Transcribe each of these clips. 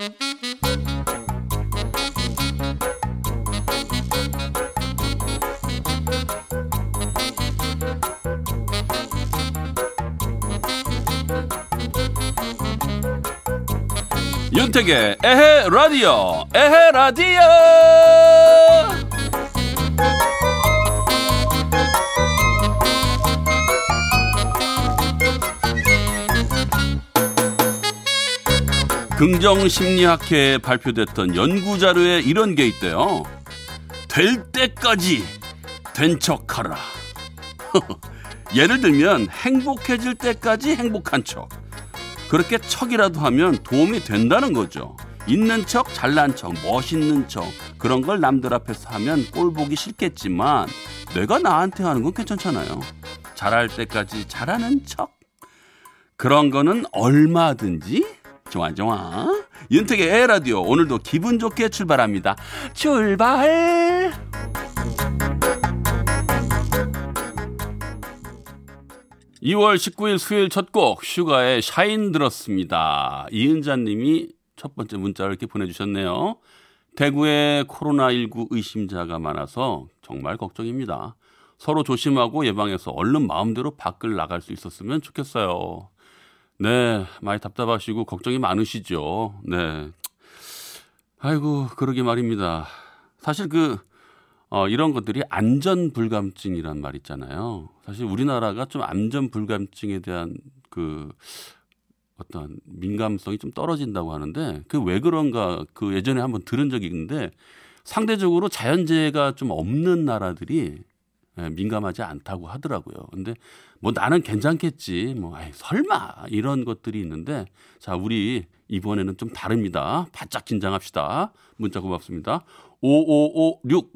윤택의 에헤 라디오 에헤 라디오 긍정심리학회에 발표됐던 연구자료에 이런 게 있대요. 될 때까지 된 척하라. 예를 들면 행복해질 때까지 행복한 척. 그렇게 척이라도 하면 도움이 된다는 거죠. 있는 척, 잘난 척, 멋있는 척 그런 걸 남들 앞에서 하면 꼴 보기 싫겠지만 내가 나한테 하는 건 괜찮잖아요. 잘할 때까지 잘하는 척. 그런 거는 얼마든지 좋아 좋아. 윤택의 에라디오 오늘도 기분 좋게 출발합니다. 출발! (2월 19일) 수요일 첫 곡 슈가의 샤인 들었습니다. 이은자님이 첫 번째 문자를 이렇게 보내주셨네요. 대구에 코로나19 의심자가 많아서 정말 걱정입니다. 서로 조심하고 예방해서 얼른 마음대로 밖을 나갈 수 있었으면 좋겠어요 네, 많이 답답하시고 걱정이 많으시죠. 네. 아이고, 그러게 말입니다. 사실 그, 어, 이런 것들이 안전불감증이란 말 있잖아요. 사실 우리나라가 좀 안전불감증에 대한 그 어떤 민감성이 좀 떨어진다고 하는데 그 왜 그런가 그 예전에 한번 들은 적이 있는데 상대적으로 자연재해가 좀 없는 나라들이 예, 민감하지 않다고 하더라고요. 근데 뭐 나는 괜찮겠지. 뭐 아이, 설마 이런 것들이 있는데 자, 우리 이번에는 좀 다릅니다. 바짝 긴장합시다. 문자 고맙습니다. 5556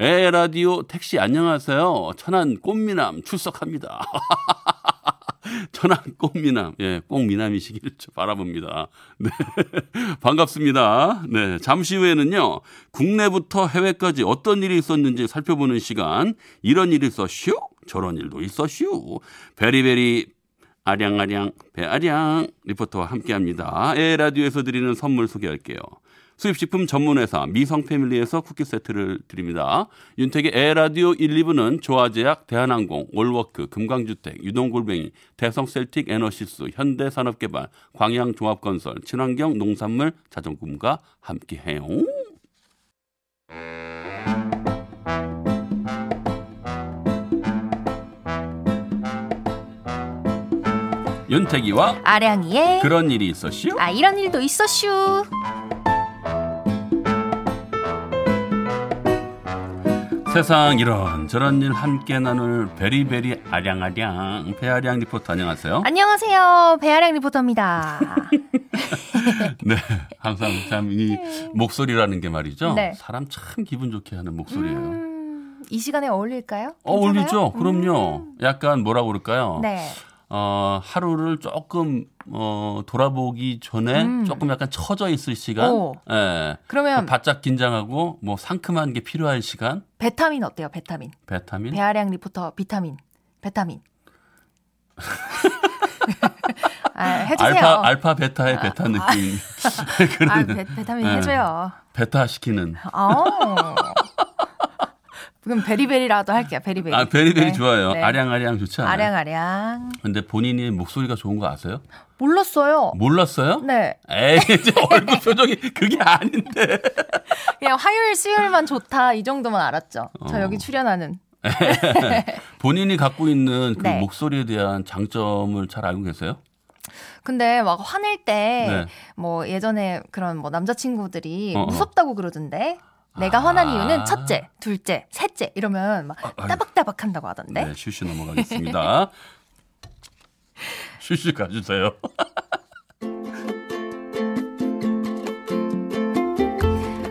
에라디오 택시 안녕하세요. 천안 꽃미남 출석합니다. 천안 꽃미남, 예, 꼭 미남이시기를 바라봅니다. 네. 반갑습니다. 네. 잠시 후에는요, 국내부터 해외까지 어떤 일이 있었는지 살펴보는 시간, 이런 일이 있었슈? 저런 일도 있었슈? very very 아량아량 배아량 리포터와 함께 합니다. 에헤라디오에서 드리는 선물 소개할게요. 수입식품 전문회사 미성패밀리에서 쿠키 세트를 드립니다. 윤택의 에헤라디오 1, 2부는 조아제약, 대한항공, 올워크, 금광주택, 유동골뱅이, 대성셀틱 에너시스, 현대산업개발, 광양종합건설, 친환경 농산물 자전금과 함께해요. 윤택이와 아량이의 그런 일이 있었슈? 아 이런 일도 있었슈. 세상 이런 저런 일 함께 나눌 베리베리 아량아량 배아량 리포터 안녕하세요. 안녕하세요. 배아량 리포터입니다. 네, 항상 참 이 목소리라는 게 말이죠. 네. 사람 참 기분 좋게 하는 목소리예요. 음, 이 시간에 어울릴까요? 어, 어울리죠. 괜찮아요? 그럼요. 음. 약간 뭐라고 그럴까요? 네. 어, 하루를 조금 어, 돌아보기 전에 음. 조금 약간 처져 있을 시간. 오. 예. 그러면 바짝 긴장하고 뭐 상큼한 게 필요할 시간. 베타민 어때요? 베타민. 베타민. 배아량 리포터 비타민. 베타민. 아, 해주세요. 알파 알파 베타의 베타 느낌. 그런 아, 베, 베타민 네. 해줘요. 베타 시키는. 어. 그럼 very very라도 할게요. very very. 아 very very 네. 좋아요. 네. 아량아량 좋지 않아요? 아량아량. 근데 본인이 목소리가 좋은 거 아세요? 몰랐어요. 몰랐어요? 네. 에이 이제 얼굴 표정이 그게 아닌데. 그냥 화요일, 수요일만 좋다 이 정도만 알았죠. 저 어. 여기 출연하는. 본인이 갖고 있는 그 네. 목소리에 대한 장점을 잘 알고 계세요? 근데 막 화낼 때 네. 뭐 예전에 그런 뭐 남자친구들이 어, 어. 무섭다고 그러던데 내가 아. 화난 이유는 첫째, 둘째, 셋째 이러면 막 아. 따박따박 한다고 하던데. 네, 슈슈 넘어가겠습니다. 슈슈 가주세요.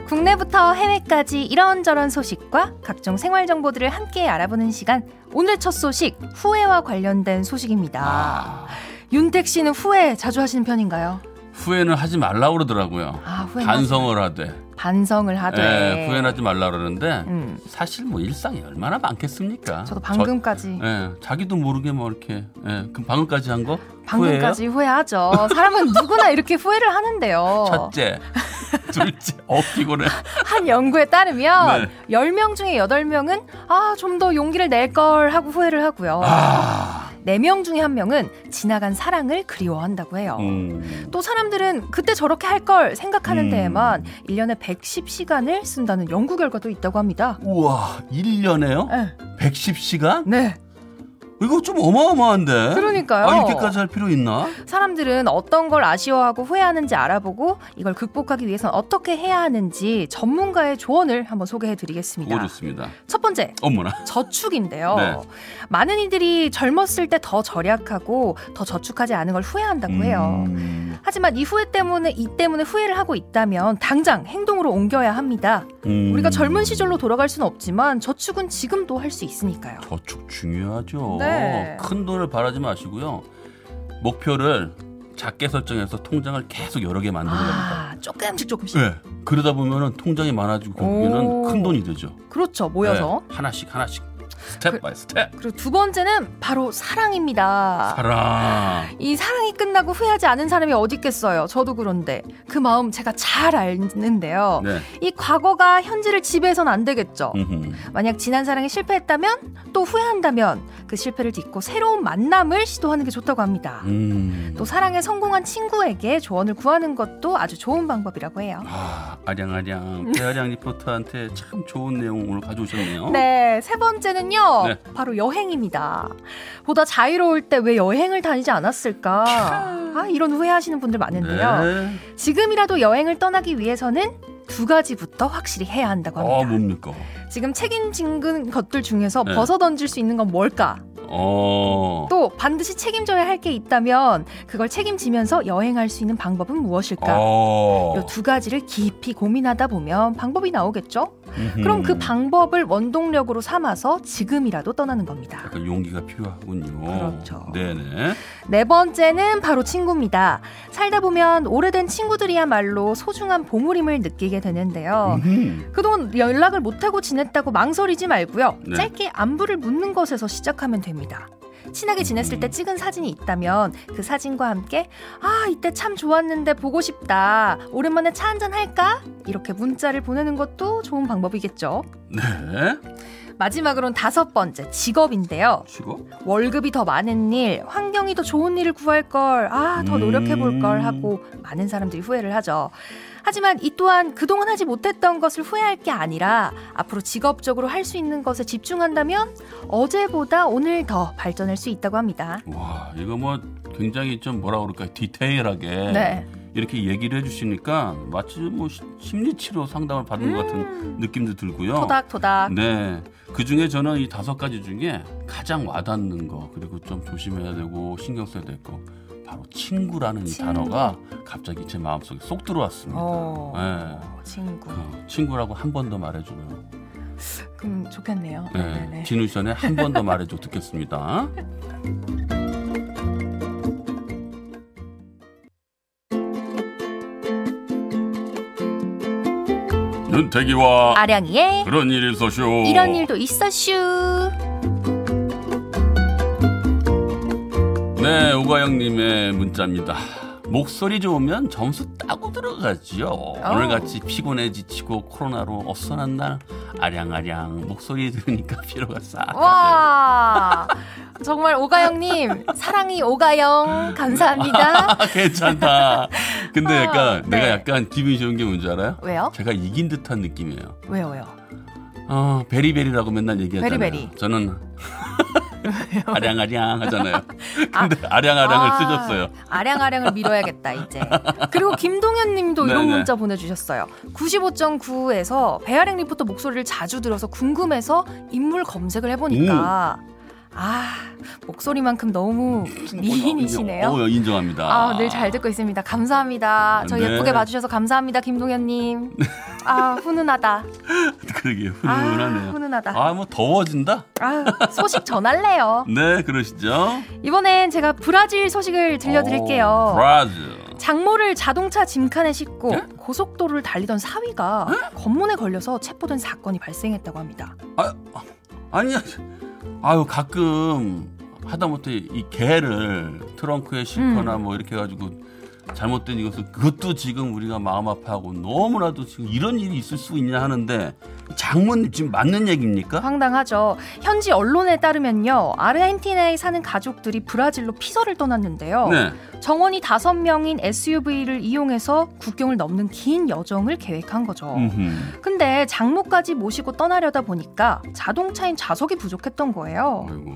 국내부터 해외까지 이런저런 소식과 각종 생활 정보들을 함께 알아보는 시간. 오늘 첫 소식 후회와 관련된 소식입니다. 아, 윤택 씨는 후회 자주 하시는 편인가요? 후회는 하지 말라 그러더라고요. 아, 반성을 하되. 반성을 하되. 예, 후회는 하지 말라 그러는데 음. 사실 뭐 일상이 얼마나 많겠습니까? 저도 방금까지 저, 예, 자기도 모르게 뭐 이렇게 예, 그 방금까지 한 거? 방금까지 후회하죠. 사람은 누구나 이렇게 후회를 하는데요. 첫째, 둘째, 어 피곤해. 한 연구에 따르면 네. 10명 중에 8명은 아, 좀 더 용기를 낼 걸 하고 후회를 하고요. 아, 4명 중에 1명은 지나간 사랑을 그리워한다고 해요. 음, 또 사람들은 그때 저렇게 할 걸 생각하는 음. 데에만 1년에 110시간을 쓴다는 연구 결과도 있다고 합니다. 우와, 1년에요? 네. 110시간? 네. 이거 좀 어마어마한데. 그러니까요. 아, 이렇게까지 할 필요 있나? 사람들은 어떤 걸 아쉬워하고 후회하는지 알아보고 이걸 극복하기 위해선 어떻게 해야 하는지 전문가의 조언을 한번 소개해 그거 드리겠습니다. 좋습니다. 첫 번째, 어머나. 저축인데요. 네. 많은 이들이 젊었을 때 더 절약하고 더 저축하지 않은 걸 후회한다고 해요. 음, 하지만 이 후회 때문에 이 때문에 후회를 하고 있다면 당장 행동으로 옮겨야 합니다. 음. 우리가 젊은 시절로 돌아갈 수는 없지만 저축은 지금도 할 수 있으니까요. 저축 중요하죠. 네. 큰 돈을 바라지 마시고요. 목표를 작게 설정해서 통장을 계속 여러 개 만드는 겁니다. 아, 조금씩 조금씩. 네. 그러다 보면은 통장이 많아지고 결국에는 오. 큰 돈이 되죠. 그렇죠. 모여서. 네. 하나씩 하나씩 스텝 그- by step. 그리고 두 번째는 바로 사랑입니다. 사랑. 이 사랑이 끝나고 후회하지 않은 사람이 어디 있겠어요. 저도 그런데 그 마음 제가 잘 아는데요. 네. 이 과거가 현재를 지배해서는 안 되겠죠. 음흠. 만약 지난 사랑이 실패했다면 또 후회한다면 그 실패를 딛고 새로운 만남을 시도하는 게 좋다고 합니다. 음. 또 사랑에 성공한 친구에게 조언을 구하는 것도 아주 좋은 방법이라고 해요. 아, 아량아량 배아량 리포터한테 참 좋은 내용 오늘 가져오셨네요. 네, 세 번째는요. 네. 바로 여행입니다. 보다 자유로울 때 왜 여행을 다니지 않았을까? 아, 이런 후회하시는 분들 많은데요. 네. 지금이라도 여행을 떠나기 위해서는 두 가지부터 확실히 해야 한다고 합니다. 어, 뭡니까? 지금 책임진 것들 중에서 네. 벗어 던질 수 있는 건 뭘까? 어. 또 반드시 책임져야 할 게 있다면 그걸 책임지면서 여행할 수 있는 방법은 무엇일까? 어. 이두 가지를 깊이 고민하다 보면 방법이 나오겠죠? 음흠. 그럼 그 방법을 원동력으로 삼아서 지금이라도 떠나는 겁니다. 약간 용기가 필요하군요. 그렇죠. 네네. 네 번째는 바로 친구입니다. 살다 보면 오래된 친구들이야말로 소중한 보물임을 느끼게 되는데요. 음흠. 그동안 연락을 못하고 지냈다고 망설이지 말고요. 네. 짧게 안부를 묻는 것에서 시작하면 됩니다. 친하게 지냈을 때 찍은 사진이 있다면 그 사진과 함께 아 이때 참 좋았는데 보고 싶다 오랜만에 차 한잔 할까 이렇게 문자를 보내는 것도 좋은 방법이겠죠 네. 마지막으로는 다섯 번째 직업인데요 쉬고. 월급이 더 많은 일 환경이 더 좋은 일을 구할 걸 아 더 노력해 볼걸 음. 하고 많은 사람들이 후회를 하죠 하지만 이 또한 그동안 하지 못했던 것을 후회할 게 아니라 앞으로 직업적으로 할 수 있는 것에 집중한다면 어제보다 오늘 더 발전할 수 있다고 합니다. 와, 이거 뭐 굉장히 좀 뭐라 그럴까 디테일하게 네. 이렇게 얘기를 해주시니까 마치 뭐 시- 심리치료 상담을 받은 것 같은 느낌도 들고요. 음. 토닥토닥. 네. 그 중에 저는 이 다섯 가지 중에 가장 와닿는 거 그리고 좀 조심해야 되고 신경 써야 될 거 바로 친구라는 이 친구. 단어가 갑자기 제 마음속에 쏙 들어왔습니다. 어, 네. 친구. 그 친구라고 한 번 더 말해줘요. 음, 좋겠네요. 네. 네네네. 진우션에 한 번 더 말해줘 듣겠습니다. 윤태기와 아량이의 그런 일이 있었쇼. 이런 일도 있었슈. 네, 오가영님의 문자입니다. 목소리 좋으면 점수 따고 들어가지요. 오늘같이 피곤해 지치고 코로나로 어선한 날 아량아량 목소리 들으니까 피로가 싹. 와 정말 오가영님 사랑이 오가영 감사합니다. 아, 괜찮다. 근데 아, 약간 네. 내가 약간 기분이 좋은 게 뭔지 알아요? 왜요? 제가 이긴 듯한 느낌이에요. 왜요 왜요? 어, 베리베리라고 맨날 얘기하잖아요. 베리베리. 저는 아량아량 하잖아요. 근데 아 량아량을 아, 쓰셨어요. 아량아량을 밀어야겠다 이제. 그리고 김동현님도 이런 네네. 문자 보내주셨어요. 95.9에서 배아량 리포터 목소리를 자주 들어서 궁금해서 인물 검색을 해보니까 아 목소리만큼 너무 미인이시네요. 어, 인정합니다. 아, 늘 잘 듣고 있습니다. 감사합니다. 저 네. 예쁘게 봐주셔서 감사합니다, 김동현님. 아, 훈훈하다. 그러게 아, 훈훈하네요. 훈훈하다. 아, 뭐 더워진다? 아, 소식 전할래요. 네, 그러시죠. 이번엔 제가 브라질 소식을 들려드릴게요. 오, 브라질. 장모를 자동차 짐칸에 싣고 예? 고속도로를 달리던 사위가 검문에 걸려서 체포된 사건이 발생했다고 합니다. 아니야. 아유 가끔 하다못해 이 개를 트렁크에 싣거나 음. 뭐 이렇게 해가지고 잘못된 이것을 그것도 지금 우리가 마음 아파하고 너무나도 지금 이런 일이 있을 수 있냐 하는데 장모님 지금 맞는 얘기입니까? 황당하죠. 현지 언론에 따르면요. 아르헨티나에 사는 가족들이 브라질로 피서를 떠났는데요. 네. 정원이 다섯 명인 SUV를 이용해서 국경을 넘는 긴 여정을 계획한 거죠. 음흠. 근데 장모까지 모시고 떠나려다 보니까 자동차인 좌석이 부족했던 거예요. 아이고.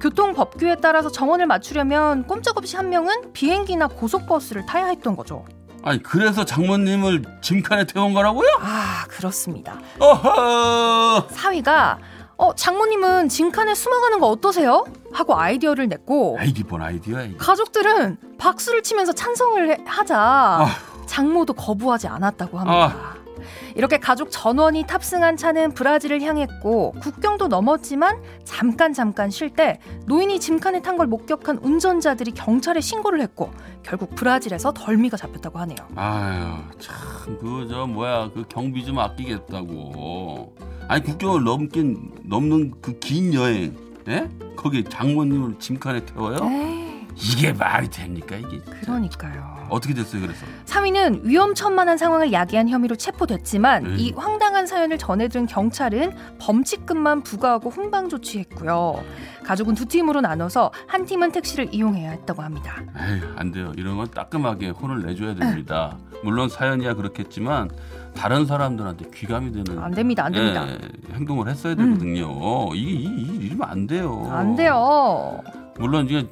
교통 법규에 따라서 정원을 맞추려면 꼼짝없이 한 명은 비행기나 고속버스를 타야 했던 거죠. 아니 그래서 장모님을 짐칸에 태운 거라고요? 아, 그렇습니다. 어허. 사위가 어, 장모님은 짐칸에 숨어가는 거 어떠세요? 하고 아이디어를 냈고 아이디 뭔 아이디어야 이게. 가족들은 박수를 치면서 찬성을 해- 하자 장모도 거부하지 않았다고 합니다. 이렇게 가족 전원이 탑승한 차는 브라질을 향했고 국경도 넘었지만 잠깐 잠깐 쉴 때 노인이 짐칸에 탄 걸 목격한 운전자들이 경찰에 신고를 했고 결국 브라질에서 덜미가 잡혔다고 하네요. 아유 참 그 저 뭐야 그 경비 좀 아끼겠다고 아니 국경을 넘긴 넘는 그 긴 여행 예? 거기 장모님을 짐칸에 태워요? 에이, 이게 말이 됩니까 이게 그러니까요. 어떻게 됐어요 그래서 사위는 위험천만한 상황을 야기한 혐의로 체포됐지만 에이. 이 황당한 사연을 전해들은 경찰은 범칙금만 부과하고 훈방 조치했고요. 가족은 두 팀으로 나눠서 한 팀은 택시를 이용해야 했다고 합니다. 에휴 안 돼요 이런 건 따끔하게 혼을 내줘야 됩니다 물론 사연이야 그렇겠지만 다른 사람들한테 귀감이 되는 안 됩니다, 안 됩니다. 음. 예, 행동을 했어야 되거든요 이게 이, 이, 이러면 안 돼요 안 돼요. 물론 이게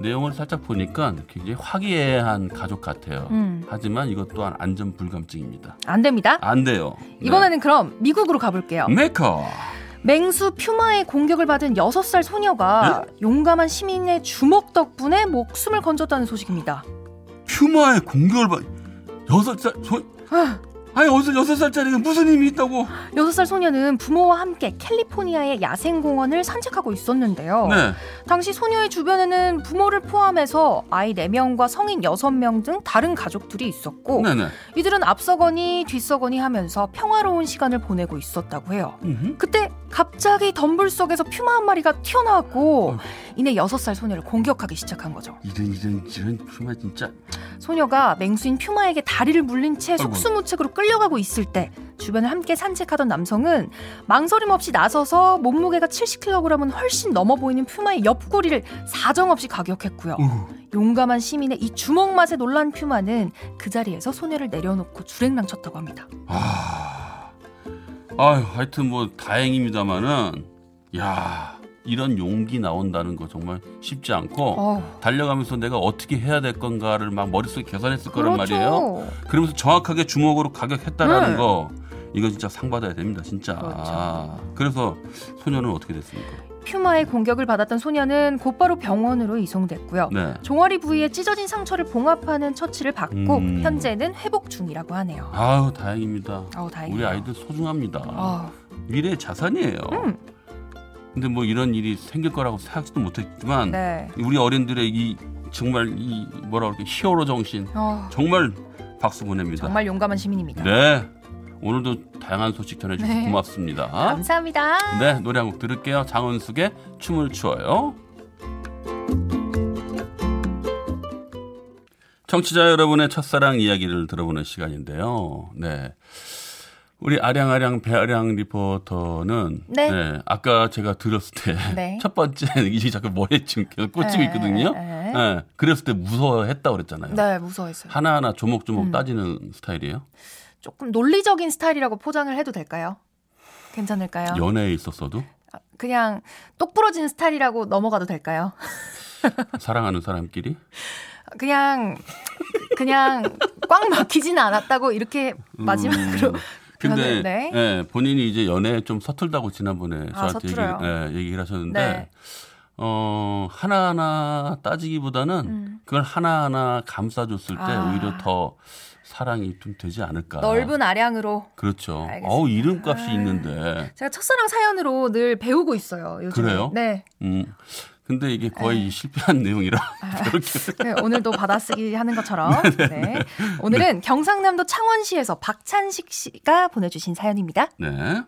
내용을 살짝 보니까 굉장히 화기애애한 가족 같아요 음, 하지만 이것 또한 안전 불감증입니다. 안 됩니다. 안 돼요. 네. 이번에는 그럼 미국으로 가볼게요. 메커. 맹수 퓨마의 공격을 받은 6살 소녀가 용감한 시민의 주먹 덕분에 목숨을 건졌다는 소식입니다. 퓨마의 공격을 받 여섯 살 소... 아, 아니 어디서 여섯 살짜리가 무슨 힘이 있다고? 6살 소녀는 부모와 함께 캘리포니아의 야생 공원을 산책하고 있었는데요. 네. 당시 소녀의 주변에는 부모를 포함해서 아이 4명과 성인 6명 등 다른 가족들이 있었고 네네. 이들은 앞서거니 뒤서거니 하면서 평화로운 시간을 보내고 있었다고 해요. 음흠. 그때 갑자기 덤불 속에서 퓨마 한 마리가 튀어나왔고 어휴. 이내 6살 소녀를 공격하기 시작한 거죠. 이런 이런 이런 퓨마 진짜. 소녀가 맹수인 퓨마에게 다리를 물린 채. 속수무책으로 끌려 가고 있을 때 주변을 함께 산책하던 남성은 망설임 없이 나서서 몸무게가 70kg은 훨씬 넘어 보이는 퓨마의 옆구리를 사정없이 가격했고요. 우. 용감한 시민의 이 주먹 맛에 놀란 퓨마는 그 자리에서 소녀를 내려놓고 줄행랑 쳤다고 합니다. 아. 아유 하여튼 뭐 다행입니다만은 야 이런 용기 나온다는 거 정말 쉽지 않고 어, 달려가면서 내가 어떻게 해야 될 건가를 막 머릿속에 계산했을 거란 그렇죠. 말이에요. 그러면서 정확하게 주먹으로 가격했다라는 네. 거 이거 진짜 상 받아야 됩니다 진짜 그렇죠. 아, 그래서 소녀는 어떻게 됐습니까 퓨마의 공격을 받았던 소녀는 곧바로 병원으로 이송됐고요. 네 종아리 부위에 찢어진 상처를 봉합하는 처치를 받고 음. 현재는 회복 중이라고 하네요. 아우 다행입니다 아우 다행이에요. 우리 아이들 소중합니다 아, 미래의 자산이에요 음. 근데 뭐 이런 일이 생길 거라고 생각지도 못했지만 네. 우리 어린들의 이 정말 이 뭐라 그럴까 히어로 정신 어, 정말 박수 보냅니다 정말 용감한 시민입니다. 네 오늘도 다양한 소식 전해주셔서 네. 고맙습니다 감사합니다. 네, 노래 한 곡 들을게요. 장은숙의 춤을 추어요. 청취자 여러분의 첫사랑 이야기를 들어보는 시간인데요. 네. 우리 아량아량 배아량 리포터는 네. 아까 제가 들었을 때 첫 네. 번째 이게 자꾸 머리에 지금 계속 꽂히고 있거든요. 네. 네. 그랬을 때 무서워했다 그랬잖아요. 네, 무서워했어요. 하나하나 조목조목 음. 따지는 스타일이에요. 조금 논리적인 스타일이라고 포장을 해도 될까요? 괜찮을까요? 연애에 있었어도 아, 그냥 똑 부러진 스타일이라고 넘어가도 될까요? 사랑하는 사람끼리 그냥 그냥 꽉 막히지는 않았다고 이렇게 마지막으로 음. 근데 네. 예, 본인이 이제 연애에 좀 서툴다고 지난번에 아, 저한테 얘기, 서툴어요. 예, 얘기를 하셨는데 네. 어, 하나하나 따지기보다는 음. 그걸 하나하나 감싸줬을 때 아. 오히려 더 사랑이 좀 되지 않을까. 넓은 아량으로 그렇죠. 알겠습니다. 어우, 이름값이 아. 있는데. 제가 첫사랑 사연으로 늘 배우고 있어요. 요즘 그래요? 네. 음. 근데 이게 거의 네. 실패한 내용이라 아, 네, 오늘도 받아쓰기 하는 것처럼 네. 오늘은 네. 경상남도 창원시에서 박찬식 씨가 보내주신 사연입니다. 네.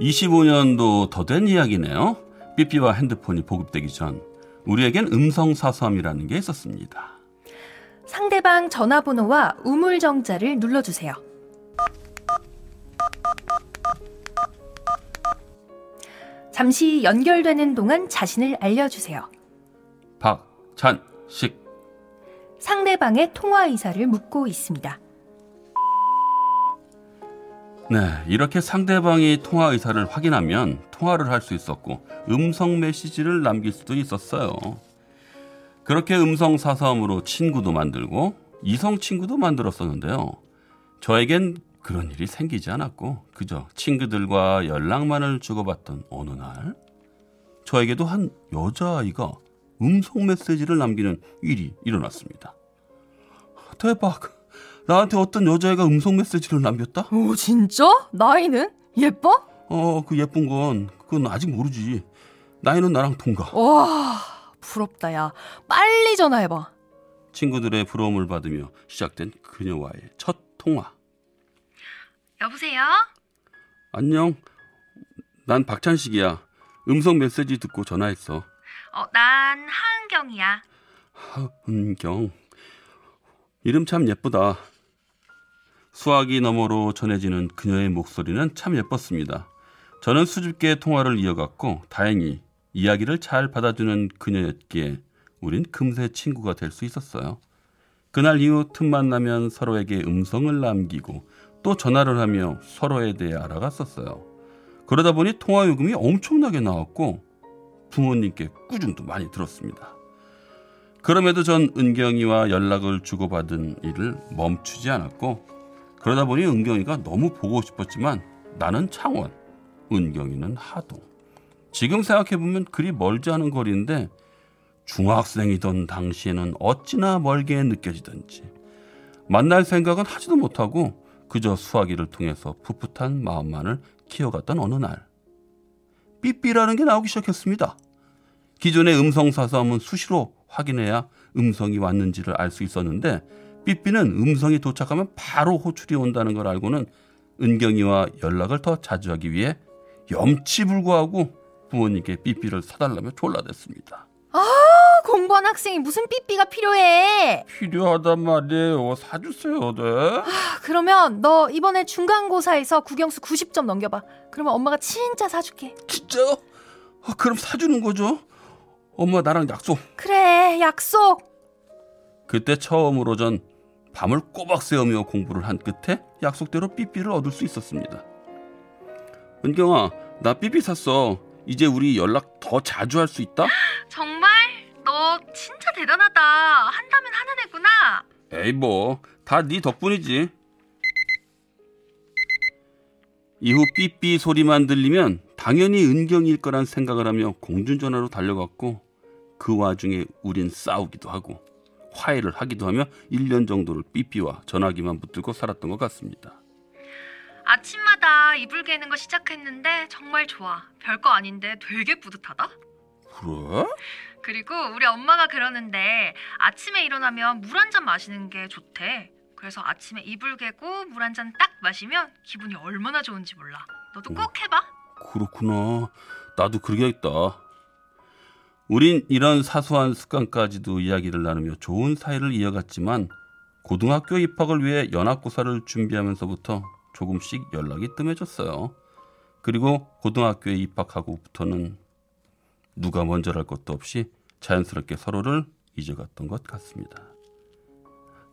25년도 더 된 이야기네요. 삐삐와 핸드폰이 보급되기 전 우리에겐 음성 사서함이라는 게 있었습니다. 상대방 전화번호와 우물정자를 눌러주세요. 잠시 연결되는 동안 자신을 알려주세요. 박찬식. 상대방의 통화 의사를 묻고 있습니다. 네, 이렇게 상대방이 통화 의사를 확인하면 통화를 할 수 있었고 음성 메시지를 남길 수도 있었어요. 그렇게 음성 사서함으로 친구도 만들고 이성 친구도 만들었었는데요. 저에겐 그런 일이 생기지 않았고 그저 친구들과 연락만을 주고받던 어느 날 저에게도 한 여자아이가 음성 메시지를 남기는 일이 일어났습니다. 대박! 나한테 어떤 여자애가 음성 메시지를 남겼다? 오, 진짜? 나이는? 예뻐? 어, 그 예쁜 건 그건 아직 모르지. 나이는 나랑 동갑. 와, 부럽다 야. 빨리 전화해봐. 친구들의 부러움을 받으며 시작된 그녀와의 첫 통화. 여보세요? 안녕. 난 박찬식이야. 음성 메시지 듣고 전화했어. 어, 난 하은경이야. 하은경. 이름 참 예쁘다. 수화기 너머로 전해지는 그녀의 목소리는 참 예뻤습니다. 저는 수줍게 통화를 이어갔고 다행히 이야기를 잘 받아주는 그녀였기에 우린 금세 친구가 될 수 있었어요. 그날 이후 틈만 나면 서로에게 음성을 남기고 또 전화를 하며 서로에 대해 알아갔었어요. 그러다 보니 통화 요금이 엄청나게 나왔고 부모님께 꾸중도 많이 들었습니다. 그럼에도 전 은경이와 연락을 주고받은 일을 멈추지 않았고 그러다 보니 은경이가 너무 보고 싶었지만 나는 창원, 은경이는 하동. 지금 생각해보면 그리 멀지 않은 거리인데 중학생이던 당시에는 어찌나 멀게 느껴지던지 만날 생각은 하지도 못하고 그저 수화기를 통해서 풋풋한 마음만을 키워갔던 어느 날 삐삐라는 게 나오기 시작했습니다. 기존의 음성 사서함은 수시로 확인해야 음성이 왔는지를 알 수 있었는데 삐삐는 음성이 도착하면 바로 호출이 온다는 걸 알고는 은경이와 연락을 더 자주 하기 위해 염치불구하고 부모님께 삐삐를 사달라며 졸라댔습니다. 아, 공부한 학생이 무슨 삐삐가 필요해? 필요하단 말이에요. 사주세요, 네. 아, 그러면 너 이번에 중간고사에서 국영수 90점 넘겨봐. 그러면 엄마가 진짜 사줄게. 진짜요? 아, 그럼 사주는 거죠? 엄마 나랑 약속. 그래, 약속. 그때 처음으로 전 밤을 꼬박 새우며 공부를 한 끝에 약속대로 삐삐를 얻을 수 있었습니다. 은경아, 나 삐삐 샀어. 이제 우리 연락 더 자주 할 수 있다? 대단하다. 한다면 하는 애구나. 에이 뭐, 다 네 덕분이지. 이후 삐삐 소리만 들리면 당연히 은경일 거란 생각을 하며 공중전화로 달려갔고 그 와중에 우린 싸우기도 하고 화해를 하기도 하며 1년 정도를 삐삐와 전화기만 붙들고 살았던 것 같습니다. 아침마다 이불 개는 거 시작했는데 정말 좋아. 별거 아닌데 되게 뿌듯하다. 그래? 그리고 우리 엄마가 그러는데 아침에 일어나면 물 한 잔 마시는 게 좋대. 그래서 아침에 이불 개고 물 한 잔 딱 마시면 기분이 얼마나 좋은지 몰라. 너도 꼭 해봐. 그렇구나. 나도 그러겠다. 우린 이런 사소한 습관까지도 이야기를 나누며 좋은 사이를 이어갔지만 고등학교 입학을 위해 연합고사를 준비하면서부터 조금씩 연락이 뜸해졌어요. 그리고 고등학교에 입학하고부터는 누가 먼저랄 것도 없이 자연스럽게 서로를 잊어갔던 것 같습니다.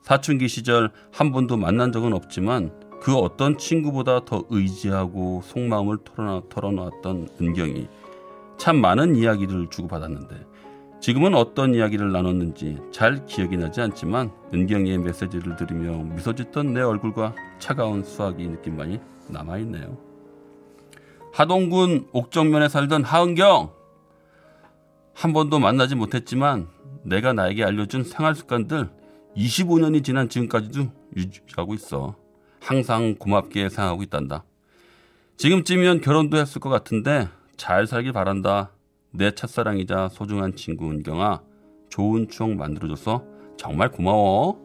사춘기 시절 한 번도 만난 적은 없지만 그 어떤 친구보다 더 의지하고 속마음을 털어놨던 은경이 참 많은 이야기를 주고받았는데 지금은 어떤 이야기를 나눴는지 잘 기억이 나지 않지만 은경이의 메시지를 들으며 미소 짓던 내 얼굴과 차가운 수학이 느낌만이 남아있네요. 하동군 옥정면에 살던 하은경 한 번도 만나지 못했지만 내가 나에게 알려준 생활 습관들 25년이 지난 지금까지도 유지하고 있어. 항상 고맙게 생각하고 있단다. 지금쯤이면 결혼도 했을 것 같은데 잘 살길 바란다. 내 첫사랑이자 소중한 친구 은경아 좋은 추억 만들어줘서 정말 고마워.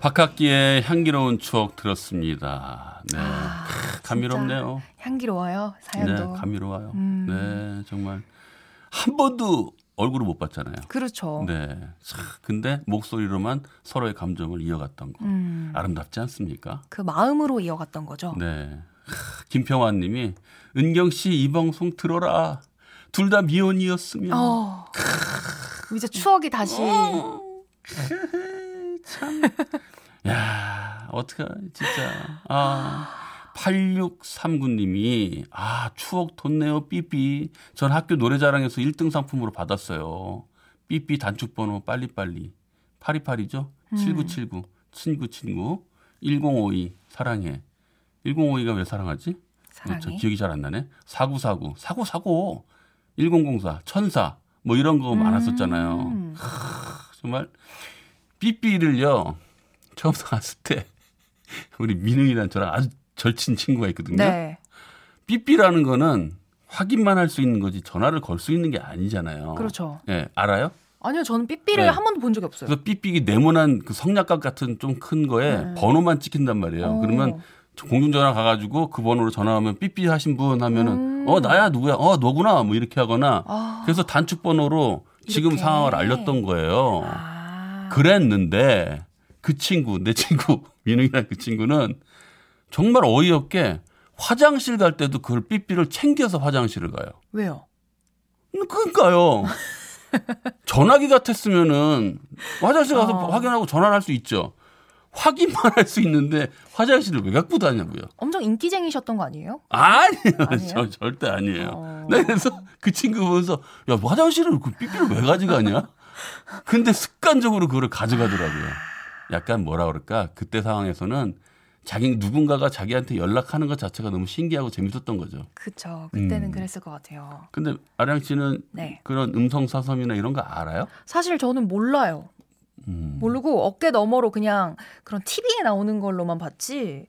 박학기의 향기로운 추억 들었습니다. 네, 아, 감미롭네요. 향기로워요 사연도. 네, 감미로워요. 음. 네, 정말 한 번도 얼굴을 못 봤잖아요. 그렇죠. 네, 참, 근데 목소리로만 서로의 감정을 이어갔던 거 음, 아름답지 않습니까? 그 마음으로 이어갔던 거죠. 네, 김평환 님이 은경 씨 이 방송 들어라. 둘 다 미혼이었으면 어, 이제 추억이 다시 어. 참. 야, 어떡하, 진짜. 아. 8639님이, 아, 추억 돋네요, 삐삐. 전 학교 노래자랑에서 1등 상품으로 받았어요. 삐삐 단축번호 빨리빨리. 8282죠? 7979. 친구, 친구. 1052. 사랑해. 1052가 왜 사랑하지? 사랑해. 저 기억이 잘 안 나네. 4949. 사고사고. 1004. 천사. 뭐 이런 거 많았었잖아요. 음, 정말 삐삐를요 처음 나왔을 때 우리 민웅이랑 저랑 아주 절친 친구가 있거든요. 네, 삐삐라는 거는 확인만 할 수 있는 거지 전화를 걸 수 있는 게 아니잖아요. 그렇죠. 예, 알아요? 아니요, 저는 삐삐를 네. 한 번도 본 적이 없어요. 그래서 삐삐기 네모난 그 성냥갑 같은 좀 큰 거에 네. 번호만 찍힌단 말이에요. 어. 그러면 공중전화 가가지고 그 번호로 전화하면 삐삐 하신 분 하면은 음. 어 나야 누구야 어 너구나 뭐 이렇게 하거나 아, 그래서 단축 번호로 지금 이렇게. 상황을 알렸던 거예요. 아, 그랬는데 그 친구 내 친구 민웅이랑 그 친구는 정말 어이없게 화장실 갈 때도 그걸 삐삐를 챙겨서 화장실을 가요. 왜요? 그러니까요. 전화기 같았으면은 화장실 가서 어. 확인하고 전화를 할 수 있죠. 확인만 할 수 있는데 화장실을 왜 갖고 다냐고요. 엄청 인기쟁이셨던 거 아니에요? 아니에요. 아니에요? 저 절대 아니에요. 어. 네, 그래서 그 친구 보면서 야 화장실을 그 삐삐를 왜 가져가냐? 근데 습관적으로 그거를 가져가더라고요. 약간 뭐라 그럴까 그때 상황에서는 자기 누군가가 자기한테 연락하는 것 자체가 너무 신기하고 재밌었던 거죠. 그쵸. 그때는 음. 그랬을 것 같아요. 근데 아량 씨는 네. 그런 음성 사섬이나 이런 거 알아요? 사실 저는 몰라요. 음. 모르고 어깨 너머로 그냥 그런 TV에 나오는 걸로만 봤지.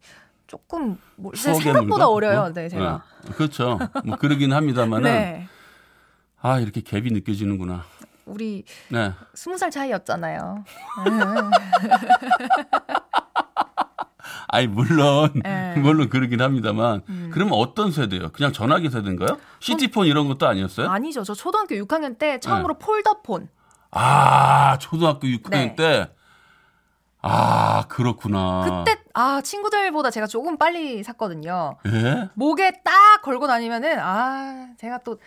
조금 뭐, 생각보다? 어려요. 어? 네, 제가. 네. 그렇죠. 뭐 그러긴 합니다만은 네. 아 이렇게 갭이 느껴지는구나. 우리 네. 스무 살 차이였잖아요. 아니 물론 네. 물론 그러긴 합니다만 음. 그러면 어떤 세대요? 그냥 전화기 세대인가요? 시티폰 이런 것도 아니었어요? 아니죠. 저 초등학교 6학년 때 처음으로 폴더폰. 아 초등학교 6학년 네. 때. 아 그렇구나. 그때 아 친구들보다 제가 조금 빨리 샀거든요. 예? 목에 딱 걸고 다니면은 아 제가 또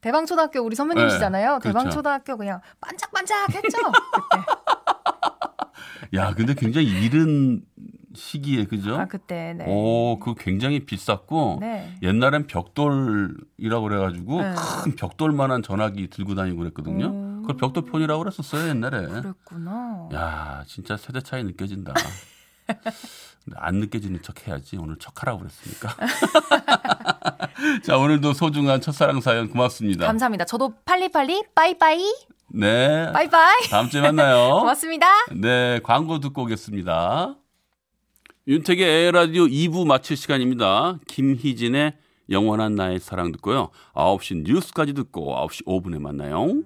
대방초등학교 우리 선배님이시잖아요. 네, 그렇죠. 대방초등학교 그냥 반짝반짝했죠. 그때. 야 근데 굉장히 이른 시기에 그죠? 아 그때 네. 오, 그거 굉장히 비쌌고 네. 옛날엔 벽돌이라고 그래가지고 네. 큰 벽돌만한 전화기 들고 다니고 그랬거든요. 음. 그걸 벽돌폰이라고 그랬었어요 옛날에. 그랬구나. 야 진짜 세대 차이 느껴진다. 안 느껴지는 척 해야지. 오늘 척하라고 그랬으니까. 자 오늘도 소중한 첫사랑 사연 고맙습니다. 감사합니다. 저도 팔리팔리 빠이빠이 네. 빠이빠이 다음 주에 만나요. 고맙습니다. 네, 광고 듣고 오겠습니다. 윤택의 에라디오 2부 마칠 시간입니다. 김희진의 영원한 나의 사랑 듣고요. 9시 뉴스까지 듣고 9시 5분에 만나요.